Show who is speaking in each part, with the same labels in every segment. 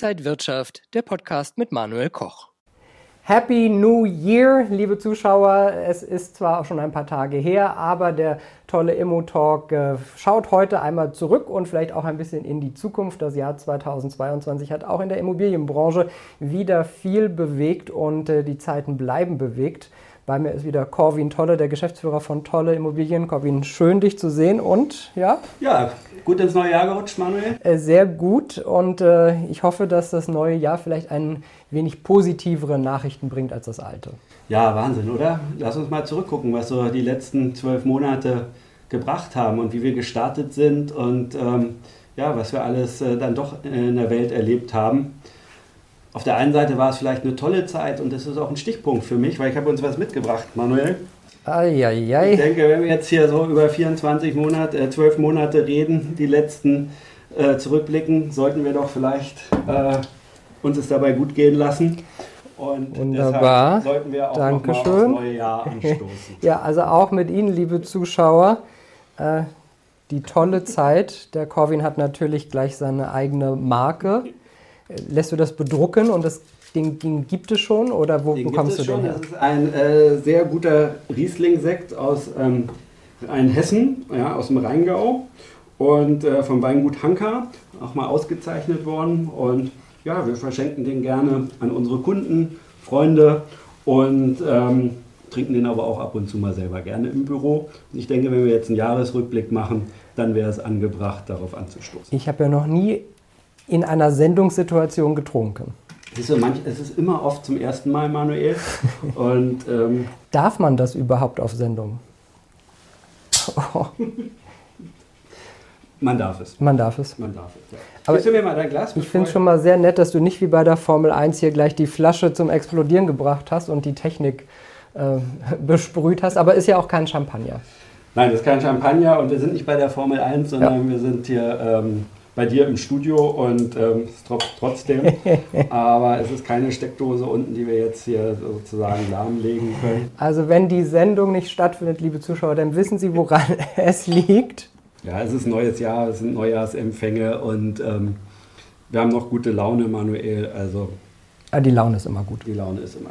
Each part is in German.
Speaker 1: Inside Wirtschaft, der Podcast mit Manuel Koch.
Speaker 2: Happy New Year, liebe Zuschauer. Es ist zwar auch schon ein paar Tage her, aber der tolle Immo-Talk äh, schaut heute einmal zurück und vielleicht auch ein bisschen in die Zukunft. Das Jahr 2022 hat auch in der Immobilienbranche wieder viel bewegt und äh, die Zeiten bleiben bewegt. Bei mir ist wieder Corwin Tolle, der Geschäftsführer von Tolle Immobilien. Corwin, schön dich zu sehen und ja?
Speaker 3: Ja, gut ins neue Jahr gerutscht, Manuel.
Speaker 2: Äh, sehr gut und äh, ich hoffe, dass das neue Jahr vielleicht ein wenig positivere Nachrichten bringt als das alte.
Speaker 3: Ja, Wahnsinn, oder? Lass uns mal zurückgucken, was so die letzten zwölf Monate gebracht haben und wie wir gestartet sind und ähm, ja, was wir alles äh, dann doch in der Welt erlebt haben auf der einen Seite war es vielleicht eine tolle Zeit und das ist auch ein Stichpunkt für mich, weil ich habe uns was mitgebracht, Manuel.
Speaker 2: Eieiei.
Speaker 3: Ich denke, wenn wir jetzt hier so über 24 Monate, äh, 12 Monate reden, die letzten äh, zurückblicken, sollten wir doch vielleicht äh, uns es dabei gut gehen lassen.
Speaker 2: Und Wunderbar.
Speaker 3: sollten wir auch
Speaker 2: Dankeschön.
Speaker 3: noch mal aufs neue Jahr anstoßen.
Speaker 2: ja, also auch mit Ihnen, liebe Zuschauer, äh, die tolle Zeit. Der Corvin hat natürlich gleich seine eigene Marke. Lässt du das bedrucken und das Ding, Ding gibt es schon oder wo
Speaker 3: den
Speaker 2: bekommst du
Speaker 3: schon.
Speaker 2: den her?
Speaker 3: Das ist ein äh, sehr guter Riesling-Sekt aus ähm, Hessen, ja, aus dem Rheingau und äh, vom Weingut Hanka, auch mal ausgezeichnet worden. Und ja, wir verschenken den gerne an unsere Kunden, Freunde und ähm, trinken den aber auch ab und zu mal selber gerne im Büro. Und ich denke, wenn wir jetzt einen Jahresrückblick machen, dann wäre es angebracht, darauf anzustoßen.
Speaker 2: Ich habe ja noch nie in einer Sendungssituation getrunken.
Speaker 3: Siehst du, manch, es ist immer oft zum ersten Mal, Manuel. Und, ähm,
Speaker 2: Darf man das überhaupt auf Sendung?
Speaker 3: Oh. Man darf es.
Speaker 2: Man darf es.
Speaker 3: Man darf es, ja.
Speaker 2: Aber
Speaker 3: du mir mal dein Glas
Speaker 2: Ich finde es schon mal sehr nett, dass du nicht wie bei der Formel 1 hier gleich die Flasche zum Explodieren gebracht hast und die Technik äh, besprüht hast. Aber ist ja auch kein Champagner.
Speaker 3: Nein, das ist kein Champagner und wir sind nicht bei der Formel 1, sondern ja. wir sind hier ähm, bei dir im Studio und ähm, es tropft trotzdem. Aber es ist keine Steckdose unten, die wir jetzt hier sozusagen lahmlegen können.
Speaker 2: Also wenn die Sendung nicht stattfindet, liebe Zuschauer, dann wissen Sie, woran es liegt.
Speaker 3: Ja, es ist neues Jahr, es sind Neujahrsempfänge und ähm, wir haben noch gute Laune, Manuel. Also
Speaker 2: ah, die Laune ist immer gut.
Speaker 3: Die Laune ist immer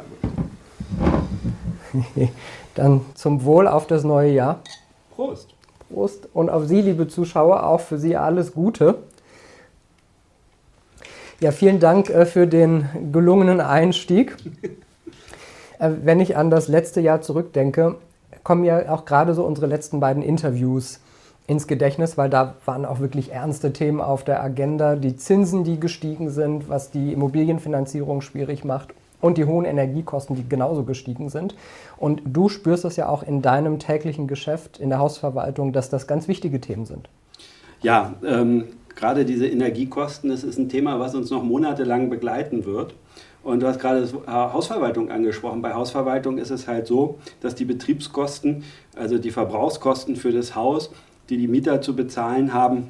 Speaker 2: gut. dann zum Wohl auf das neue Jahr.
Speaker 3: Prost.
Speaker 2: Prost und auf Sie, liebe Zuschauer, auch für Sie alles Gute. Ja, vielen Dank äh, für den gelungenen Einstieg. äh, wenn ich an das letzte Jahr zurückdenke, kommen ja auch gerade so unsere letzten beiden Interviews ins Gedächtnis, weil da waren auch wirklich ernste Themen auf der Agenda. Die Zinsen, die gestiegen sind, was die Immobilienfinanzierung schwierig macht und die hohen Energiekosten, die genauso gestiegen sind. Und du spürst es ja auch in deinem täglichen Geschäft in der Hausverwaltung, dass das ganz wichtige Themen sind.
Speaker 3: Ja, ähm, gerade diese Energiekosten, das ist ein Thema, was uns noch monatelang begleiten wird. Und du hast gerade das Hausverwaltung angesprochen. Bei Hausverwaltung ist es halt so, dass die Betriebskosten, also die Verbrauchskosten für das Haus, die die Mieter zu bezahlen haben,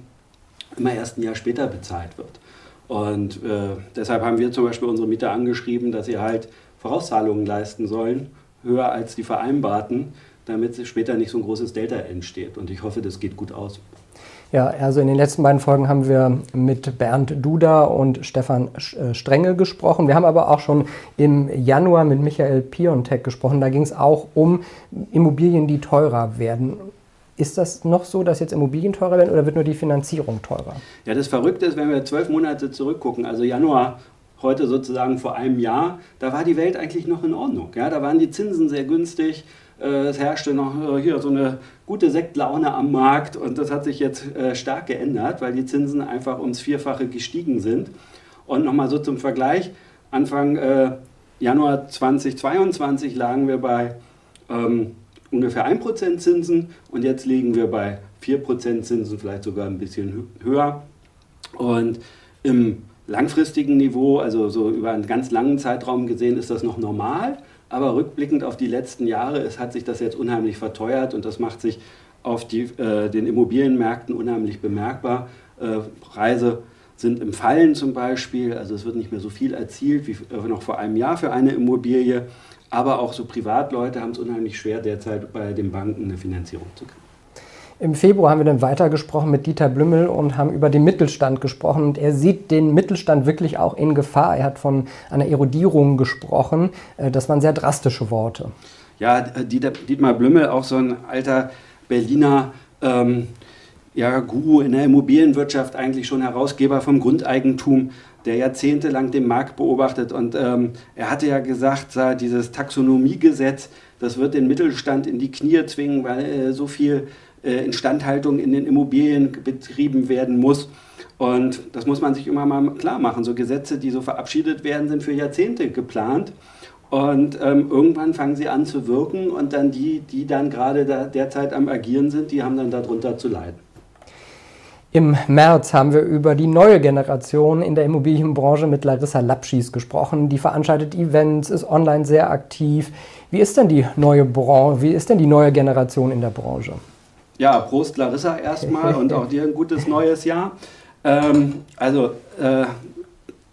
Speaker 3: immer erst ein Jahr später bezahlt wird. Und äh, deshalb haben wir zum Beispiel unsere Mieter angeschrieben, dass sie halt Vorauszahlungen leisten sollen, höher als die vereinbarten, damit später nicht so ein großes Delta entsteht. Und ich hoffe, das geht gut aus.
Speaker 2: Ja, also in den letzten beiden Folgen haben wir mit Bernd Duda und Stefan äh, Strenge gesprochen. Wir haben aber auch schon im Januar mit Michael Piontek gesprochen. Da ging es auch um Immobilien, die teurer werden. Ist das noch so, dass jetzt Immobilien teurer werden oder wird nur die Finanzierung teurer?
Speaker 3: Ja, das Verrückte ist, wenn wir zwölf Monate zurückgucken, also Januar heute sozusagen vor einem Jahr, da war die Welt eigentlich noch in Ordnung. Ja, da waren die Zinsen sehr günstig. Äh, es herrschte noch äh, hier so eine gute Sektlaune am Markt und das hat sich jetzt äh, stark geändert, weil die Zinsen einfach ums Vierfache gestiegen sind. Und nochmal so zum Vergleich, Anfang Januar 2022 lagen wir bei ähm, ungefähr 1% Zinsen und jetzt liegen wir bei 4% Zinsen, vielleicht sogar ein bisschen höher. Und im langfristigen Niveau, also so über einen ganz langen Zeitraum gesehen, ist das noch normal. Aber rückblickend auf die letzten Jahre es hat sich das jetzt unheimlich verteuert und das macht sich auf die, äh, den Immobilienmärkten unheimlich bemerkbar. Äh, Preise sind im Fallen zum Beispiel, also es wird nicht mehr so viel erzielt wie äh, noch vor einem Jahr für eine Immobilie. Aber auch so Privatleute haben es unheimlich schwer, derzeit bei den Banken eine Finanzierung zu kriegen.
Speaker 2: Im Februar haben wir dann weitergesprochen mit Dieter Blümmel und haben über den Mittelstand gesprochen. Und er sieht den Mittelstand wirklich auch in Gefahr. Er hat von einer Erodierung gesprochen. Äh, das waren sehr drastische Worte.
Speaker 3: Ja, Dieter, Dietmar Blümmel, auch so ein alter Berliner ähm, ja, Guru in der Immobilienwirtschaft, eigentlich schon Herausgeber vom Grundeigentum, der jahrzehntelang den Markt beobachtet. Und ähm, er hatte ja gesagt, dieses Taxonomiegesetz, das wird den Mittelstand in die Knie zwingen, weil äh, so viel äh, Instandhaltung in den Immobilien betrieben werden muss. Und das muss man sich immer mal klar machen. So Gesetze, die so verabschiedet werden, sind für Jahrzehnte geplant. Und ähm, irgendwann fangen sie an zu wirken und dann die, die dann gerade da, derzeit am Agieren sind, die haben dann darunter zu leiden.
Speaker 2: Im März haben wir über die neue Generation in der Immobilienbranche mit Larissa Lapschis gesprochen. Die veranstaltet Events, ist online sehr aktiv. Wie ist denn die neue Branche, wie ist denn die neue Generation in der Branche?
Speaker 3: Ja, Prost Larissa erstmal und auch dir ein gutes neues Jahr. Ähm, also äh,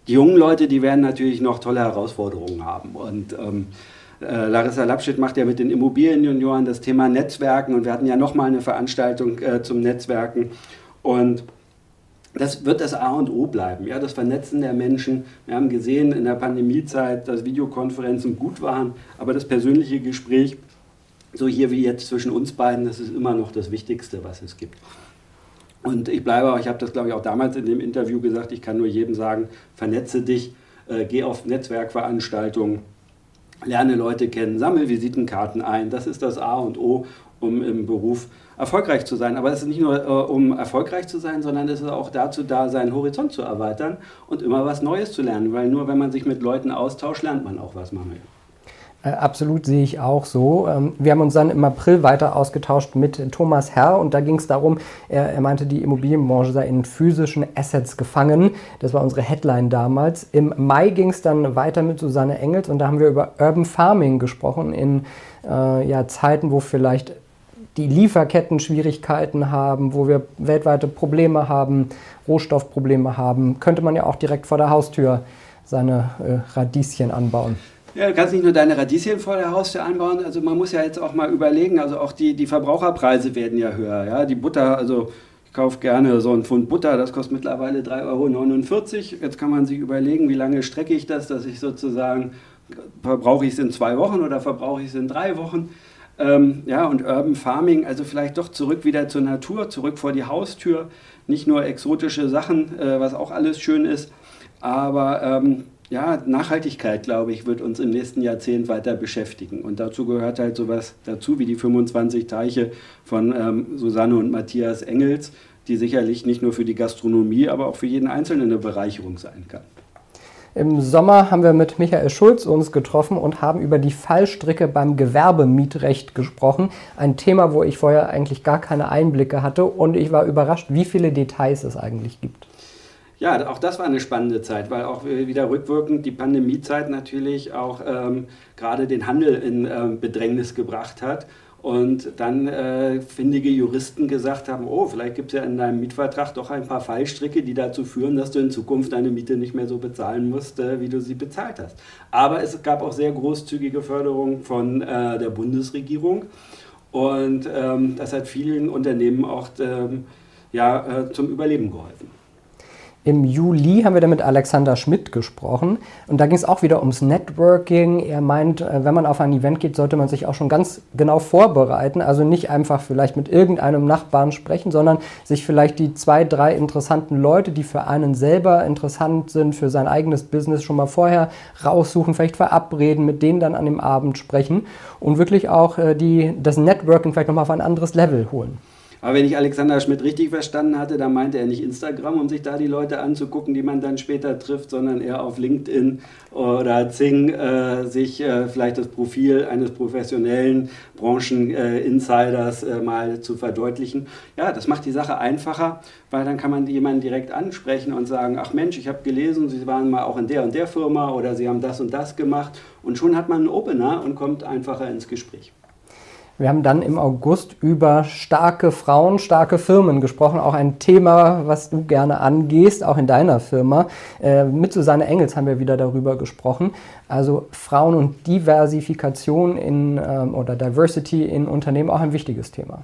Speaker 3: die jungen Leute, die werden natürlich noch tolle Herausforderungen haben. Und ähm, äh, Larissa Lapschit macht ja mit den Immobilienjunioren das Thema Netzwerken und wir hatten ja nochmal eine Veranstaltung äh, zum Netzwerken. Und das wird das A und O bleiben, ja, das Vernetzen der Menschen. Wir haben gesehen in der Pandemiezeit, dass Videokonferenzen gut waren, aber das persönliche Gespräch so hier wie jetzt zwischen uns beiden, das ist immer noch das Wichtigste, was es gibt. Und ich bleibe auch, ich habe das glaube ich auch damals in dem Interview gesagt, ich kann nur jedem sagen, vernetze dich, äh, geh auf Netzwerkveranstaltungen, lerne Leute kennen, sammle Visitenkarten ein. Das ist das A und O, um im Beruf erfolgreich zu sein. Aber es ist nicht nur, äh, um erfolgreich zu sein, sondern es ist auch dazu da, seinen Horizont zu erweitern und immer was Neues zu lernen. Weil nur wenn man sich mit Leuten austauscht, lernt man auch was, Manuel.
Speaker 2: Äh, absolut sehe ich auch so. Ähm, wir haben uns dann im April weiter ausgetauscht mit Thomas Herr und da ging es darum, er, er, meinte, die Immobilienbranche sei in physischen Assets gefangen. Das war unsere Headline damals. Im Mai ging es dann weiter mit Susanne Engels und da haben wir über Urban Farming gesprochen in äh, ja, Zeiten, wo vielleicht die Lieferketten Schwierigkeiten haben, wo wir weltweite Probleme haben, Rohstoffprobleme haben, könnte man ja auch direkt vor der Haustür seine äh, Radieschen anbauen.
Speaker 3: Ja, du kannst nicht nur deine Radieschen vor der Haustür anbauen, also man muss ja jetzt auch mal überlegen, also auch die, die Verbraucherpreise werden ja höher. Ja? Die Butter, also ich kaufe gerne so einen Pfund Butter, das kostet mittlerweile 3,49 Euro. Jetzt kann man sich überlegen, wie lange strecke ich das, dass ich sozusagen, verbrauche ich es in zwei Wochen oder verbrauche ich es in drei Wochen. Ähm, ja, und Urban Farming, also vielleicht doch zurück wieder zur Natur, zurück vor die Haustür. Nicht nur exotische Sachen, äh, was auch alles schön ist, aber ähm, ja, Nachhaltigkeit, glaube ich, wird uns im nächsten Jahrzehnt weiter beschäftigen. Und dazu gehört halt sowas dazu wie die 25 Teiche von ähm, Susanne und Matthias Engels, die sicherlich nicht nur für die Gastronomie, aber auch für jeden Einzelnen eine Bereicherung sein kann.
Speaker 2: Im Sommer haben wir mit Michael Schulz uns getroffen und haben über die Fallstricke beim Gewerbemietrecht gesprochen. Ein Thema, wo ich vorher eigentlich gar keine Einblicke hatte und ich war überrascht, wie viele Details es eigentlich gibt.
Speaker 3: Ja, auch das war eine spannende Zeit, weil auch wieder rückwirkend die Pandemiezeit natürlich auch ähm, gerade den Handel in ähm, Bedrängnis gebracht hat. Und dann äh, findige Juristen gesagt haben, oh, vielleicht gibt es ja in deinem Mietvertrag doch ein paar Fallstricke, die dazu führen, dass du in Zukunft deine Miete nicht mehr so bezahlen musst, äh, wie du sie bezahlt hast. Aber es gab auch sehr großzügige Förderung von äh, der Bundesregierung. Und ähm, das hat vielen Unternehmen auch ähm, ja, äh, zum Überleben geholfen.
Speaker 2: Im Juli haben wir dann mit Alexander Schmidt gesprochen und da ging es auch wieder ums Networking. Er meint, äh, wenn man auf ein Event geht, sollte man sich auch schon ganz genau vorbereiten. Also nicht einfach vielleicht mit irgendeinem Nachbarn sprechen, sondern sich vielleicht die zwei, drei interessanten Leute, die für einen selber interessant sind, für sein eigenes Business schon mal vorher raussuchen, vielleicht verabreden, mit denen dann an dem Abend sprechen und wirklich auch äh, die, das Networking vielleicht nochmal auf ein anderes Level holen.
Speaker 3: Aber wenn ich Alexander Schmidt richtig verstanden hatte, dann meinte er nicht Instagram, um sich da die Leute anzugucken, die man dann später trifft, sondern eher auf LinkedIn oder Zing äh, sich äh, vielleicht das Profil eines professionellen Brancheninsiders äh, mal zu verdeutlichen. Ja, das macht die Sache einfacher, weil dann kann man jemanden direkt ansprechen und sagen, ach Mensch, ich habe gelesen, Sie waren mal auch in der und der Firma oder Sie haben das und das gemacht und schon hat man einen Opener und kommt einfacher ins Gespräch.
Speaker 2: Wir haben dann im August über starke Frauen, starke Firmen gesprochen. Auch ein Thema, was du gerne angehst, auch in deiner Firma. Äh, mit Susanne Engels haben wir wieder darüber gesprochen. Also Frauen und Diversifikation in, ähm, oder Diversity in Unternehmen auch ein wichtiges Thema.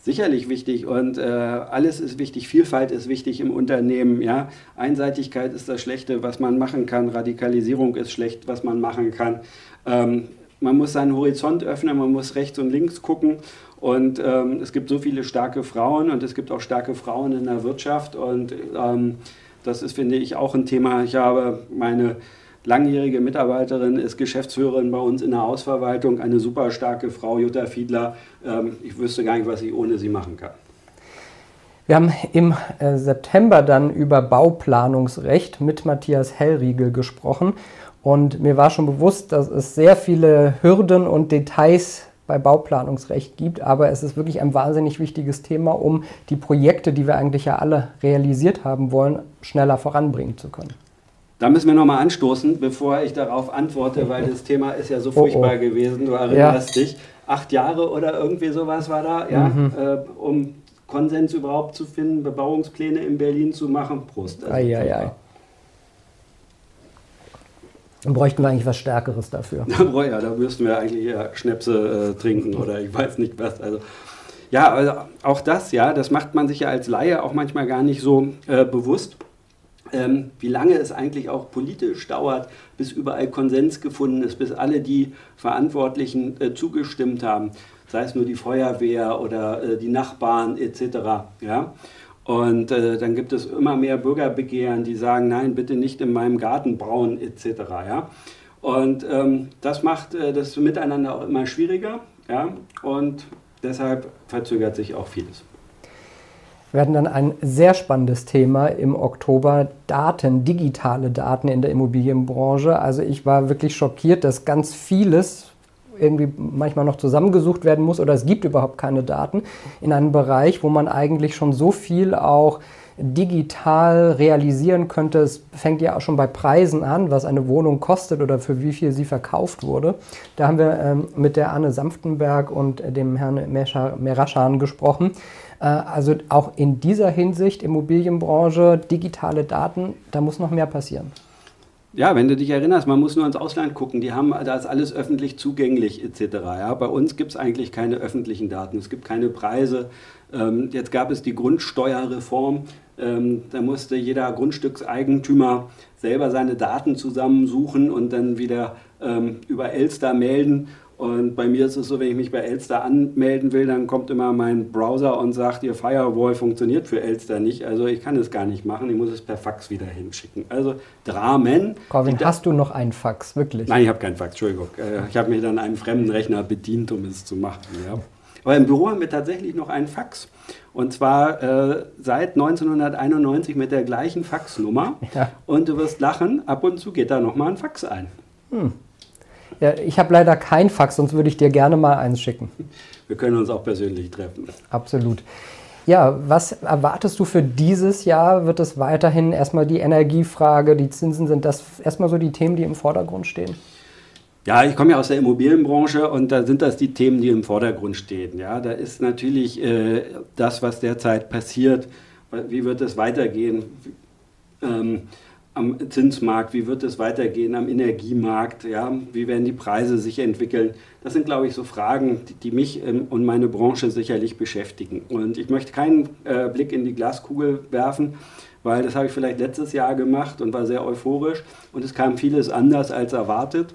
Speaker 3: sicherlich wichtig und äh, alles ist wichtig. Vielfalt ist wichtig im Unternehmen. Ja? Einseitigkeit ist das Schlechte, was man machen kann. Radikalisierung ist schlecht, was man machen kann. Ähm, man muss seinen Horizont öffnen, man muss rechts und links gucken. Und ähm, es gibt so viele starke Frauen und es gibt auch starke Frauen in der Wirtschaft. Und ähm, das ist, finde ich, auch ein Thema. Ich habe meine langjährige Mitarbeiterin, ist Geschäftsführerin bei uns in der Hausverwaltung, eine super starke Frau, Jutta Fiedler. Ähm, ich wüsste gar nicht, was ich ohne sie machen kann.
Speaker 2: Wir haben im äh, September dann über Bauplanungsrecht mit Matthias Hellriegel gesprochen und mir war schon bewusst, dass es sehr viele Hürden und Details bei Bauplanungsrecht gibt, aber es ist wirklich ein wahnsinnig wichtiges Thema, um die Projekte, die wir eigentlich ja alle realisiert haben wollen, schneller voranbringen zu können.
Speaker 3: Da müssen wir nochmal anstoßen, bevor ich darauf antworte, weil das Thema ist ja so furchtbar oh, oh. gewesen. Du erinnerst ja. dich. Acht Jahre oder irgendwie sowas war da, ja, mhm. äh, um Konsens überhaupt zu finden, Bebauungspläne in Berlin zu machen. Prost.
Speaker 2: Also ei, ei, ei. Dann bräuchten wir eigentlich was Stärkeres dafür.
Speaker 3: ja, da müssten wir eigentlich eher Schnäpse äh, trinken oder ich weiß nicht was. Also, ja, also auch das, ja, das macht man sich ja als Laie auch manchmal gar nicht so äh, bewusst ähm, wie lange es eigentlich auch politisch dauert, bis überall Konsens gefunden ist, bis alle die Verantwortlichen äh, zugestimmt haben, sei es nur die Feuerwehr oder äh, die Nachbarn etc. Ja? Und äh, dann gibt es immer mehr Bürgerbegehren, die sagen, nein, bitte nicht in meinem Garten bauen etc. Ja? Und ähm, das macht äh, das Miteinander auch immer schwieriger ja? und deshalb verzögert sich auch vieles.
Speaker 2: Wir hatten dann ein sehr spannendes Thema im Oktober, Daten, digitale Daten in der Immobilienbranche. Also ich war wirklich schockiert, dass ganz vieles irgendwie manchmal noch zusammengesucht werden muss oder es gibt überhaupt keine Daten in einem Bereich, wo man eigentlich schon so viel auch digital realisieren könnte. Es fängt ja auch schon bei Preisen an, was eine Wohnung kostet oder für wie viel sie verkauft wurde. Da haben wir ähm, mit der Anne Sanftenberg und dem Herrn Meraschan gesprochen. Äh, also auch in dieser Hinsicht, Immobilienbranche, digitale Daten, da muss noch mehr passieren.
Speaker 3: Ja, wenn du dich erinnerst, man muss nur ins Ausland gucken, die haben, da ist alles öffentlich zugänglich etc. Ja, bei uns gibt es eigentlich keine öffentlichen Daten, es gibt keine Preise. Ähm, jetzt gab es die Grundsteuerreform, ähm, da musste jeder Grundstückseigentümer selber seine Daten zusammensuchen und dann wieder ähm, über Elster melden. Und bei mir ist es so, wenn ich mich bei Elster anmelden will, dann kommt immer mein Browser und sagt, Ihr Firewall funktioniert für Elster nicht. Also ich kann es gar nicht machen, ich muss es per Fax wieder hinschicken. Also Dramen.
Speaker 2: Corvin, hast du noch einen Fax, wirklich?
Speaker 3: Nein, ich habe keinen Fax, Entschuldigung. Äh, ich habe mich dann einem fremden Rechner bedient, um es zu machen. Ja. Aber im Büro haben wir tatsächlich noch einen Fax. Und zwar äh, seit 1991 mit der gleichen Faxnummer. Ja. Und du wirst lachen, ab und zu geht da nochmal ein Fax ein. Hm.
Speaker 2: Ich habe leider kein Fax, sonst würde ich dir gerne mal eins schicken.
Speaker 3: Wir können uns auch persönlich treffen.
Speaker 2: Absolut. Ja, was erwartest du für dieses Jahr? Wird es weiterhin erstmal die Energiefrage, die Zinsen, sind das erstmal so die Themen, die im Vordergrund stehen?
Speaker 3: Ja, ich komme ja aus der Immobilienbranche und da sind das die Themen, die im Vordergrund stehen. Ja, da ist natürlich äh, das, was derzeit passiert. Wie wird es weitergehen? Ähm, am Zinsmarkt, wie wird es weitergehen am Energiemarkt, ja, wie werden die Preise sich entwickeln. Das sind, glaube ich, so Fragen, die, die mich ähm, und meine Branche sicherlich beschäftigen. Und ich möchte keinen äh, Blick in die Glaskugel werfen, weil das habe ich vielleicht letztes Jahr gemacht und war sehr euphorisch und es kam vieles anders als erwartet.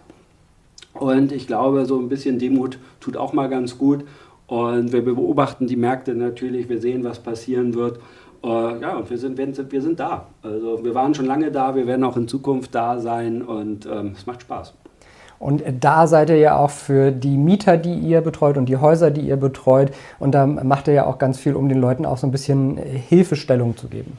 Speaker 3: Und ich glaube, so ein bisschen Demut tut auch mal ganz gut. Und wir beobachten die Märkte natürlich, wir sehen, was passieren wird. Uh, ja, und wir sind, wir sind da. Also wir waren schon lange da, wir werden auch in Zukunft da sein und ähm, es macht Spaß.
Speaker 2: Und da seid ihr ja auch für die Mieter, die ihr betreut und die Häuser, die ihr betreut. Und da macht ihr ja auch ganz viel, um den Leuten auch so ein bisschen äh, Hilfestellung zu geben.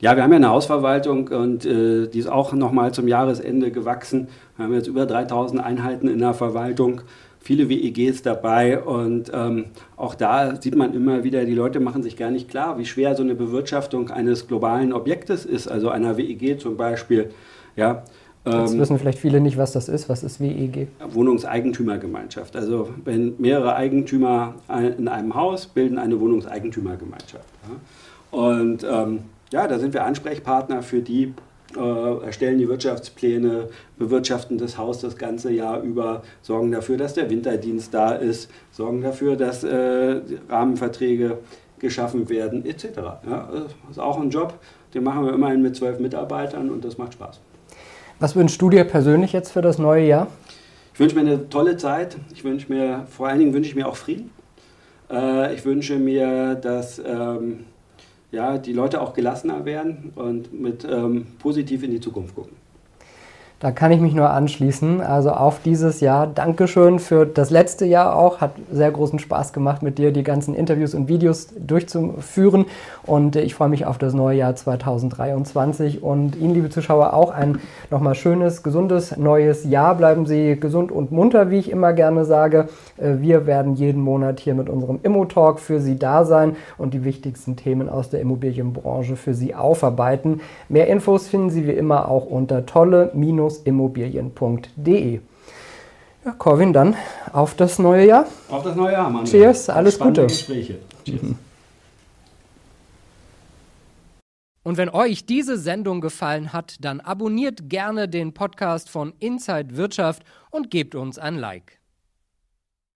Speaker 3: Ja, wir haben ja eine Hausverwaltung und äh, die ist auch nochmal zum Jahresende gewachsen. Wir haben jetzt über 3000 Einheiten in der Verwaltung viele WEGs dabei und ähm, auch da sieht man immer wieder, die Leute machen sich gar nicht klar, wie schwer so eine Bewirtschaftung eines globalen Objektes ist, also einer WEG zum Beispiel. Ja,
Speaker 2: Jetzt ähm, wissen vielleicht viele nicht, was das ist. Was ist WEG?
Speaker 3: Wohnungseigentümergemeinschaft. Also wenn mehrere Eigentümer in einem Haus bilden eine Wohnungseigentümergemeinschaft. Und ähm, ja, da sind wir Ansprechpartner für die äh, erstellen die Wirtschaftspläne, bewirtschaften das Haus das ganze Jahr über, sorgen dafür, dass der Winterdienst da ist, sorgen dafür, dass äh, Rahmenverträge geschaffen werden, etc. Ja, das ist auch ein Job, den machen wir immerhin mit zwölf Mitarbeitern und das macht Spaß.
Speaker 2: Was wünschst du dir persönlich jetzt für das neue Jahr?
Speaker 3: Ich wünsche mir eine tolle Zeit. Ich wünsche mir, vor allen Dingen wünsche ich mir auch Frieden. Äh, ich wünsche mir, dass ähm, ja, die Leute auch gelassener werden und mit ähm, positiv in die Zukunft gucken.
Speaker 2: Da kann ich mich nur anschließen. Also auf dieses Jahr. Dankeschön für das letzte Jahr auch. Hat sehr großen Spaß gemacht, mit dir die ganzen Interviews und Videos durchzuführen. Und ich freue mich auf das neue Jahr 2023. Und Ihnen, liebe Zuschauer, auch ein nochmal schönes, gesundes neues Jahr. Bleiben Sie gesund und munter, wie ich immer gerne sage. Äh, wir werden jeden Monat hier mit unserem Immo-Talk für Sie da sein und die wichtigsten Themen aus der Immobilienbranche für Sie aufarbeiten. Mehr Infos finden Sie wie immer auch unter tolle- immobilien.de. Ja, Corwin, dann auf das neue Jahr.
Speaker 3: Auf das neue Jahr, Mann.
Speaker 2: Cheers, alles Spannende Gute.
Speaker 3: Gespräche. Cheers.
Speaker 1: Und wenn euch diese Sendung gefallen hat, dann abonniert gerne den Podcast von Inside Wirtschaft und gebt uns ein Like.